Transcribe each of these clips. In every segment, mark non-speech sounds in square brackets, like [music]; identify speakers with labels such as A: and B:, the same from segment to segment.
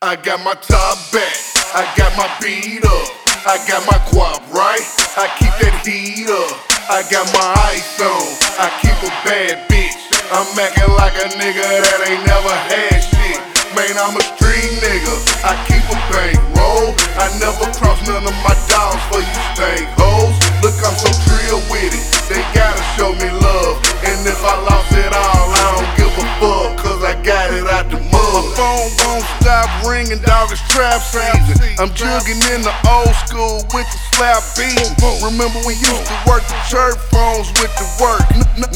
A: I got my top back, I got my beat up, I got my guap right, I keep that heat up, I got my ice on, I keep a bad bitch, I'm acting like a nigga that ain't never had shit. Man, I'm a street nigga, I keep a bank roll, I never cross none of my dogs for you stank hoes. Look, I'm My phone won't stop ringing, dog, it's trap season. I'm jugging in the old school with the slap beat. Remember we used to work the church phones with the work.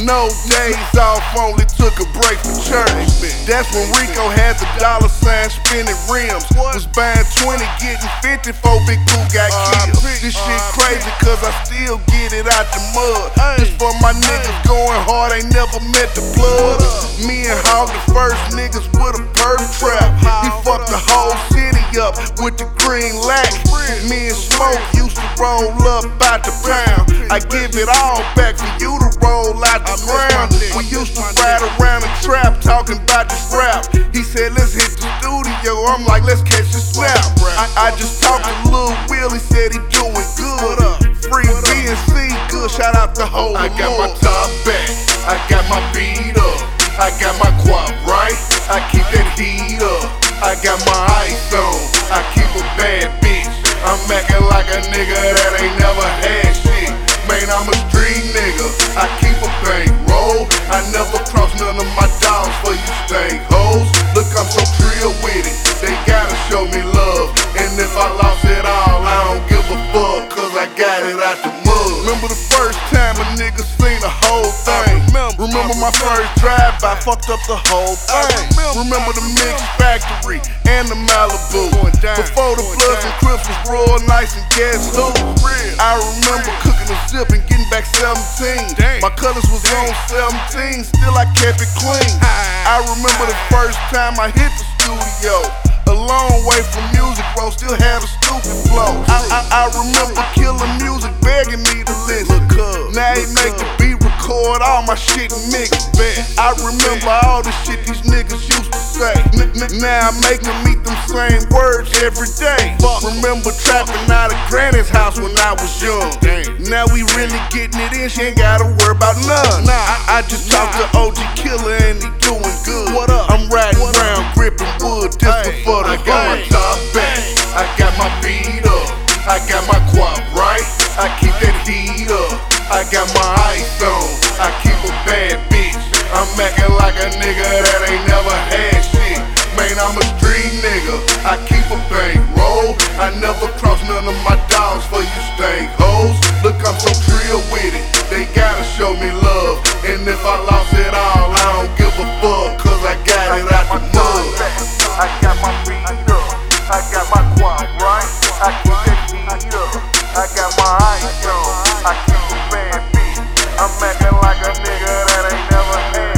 A: No days off, only took a break for church. That's when Rico had the dollar sign spinning rims. Was buying 20, getting 50 for Big Pooh got killed. This shit crazy cause I still get it out the mud. This for my niggas going hard, ain't never met the blood. Me and Hog the first niggas with a perp trap. He fucked the whole city up with the green lack. Me and Smoke used to roll up out the pound. I give it all back for you to roll out the ground. We used to ride around the trap talking about this rap. He said, let's hit the studio. I'm like, let's catch a snap. I, I just talked to Lil Will, he said he doing good. Free BNC, good. Shout out the whole I got my top back, I got my beat up, I got my guap right, I keep that heat up, I got my ice on, I keep a bad bitch. I'm acting like a nigga that ain't never had shit. Man, I'm a street nigga, I keep a bank roll, I never Remember my first drive, I fucked up the whole thing. Remember the mix factory and the Malibu. Before the Bloods and Crips was raw, nice and gas loose. I remember cooking a zip and getting back 17. My colors was on 17, still I kept it clean. [laughs] I remember the first time I hit the studio. A long way from music, bro, still had a stupid flow. I, I, I remember KillamusiQ, begging me to listen. Now he make the beat, record all my shit and mix it. I remember all the shit these niggas used to say. Now I make them eat them same words every day. Remember trapping out of Granny's house when I was young. Now we really getting it in, she ain't gotta worry about none. I, I just talked to OG Killer and he doing good. What up? I'm riding around gripping wood, this for the I I got my ice on. I keep a bad beat. I'm acting like a nigga that ain't never had.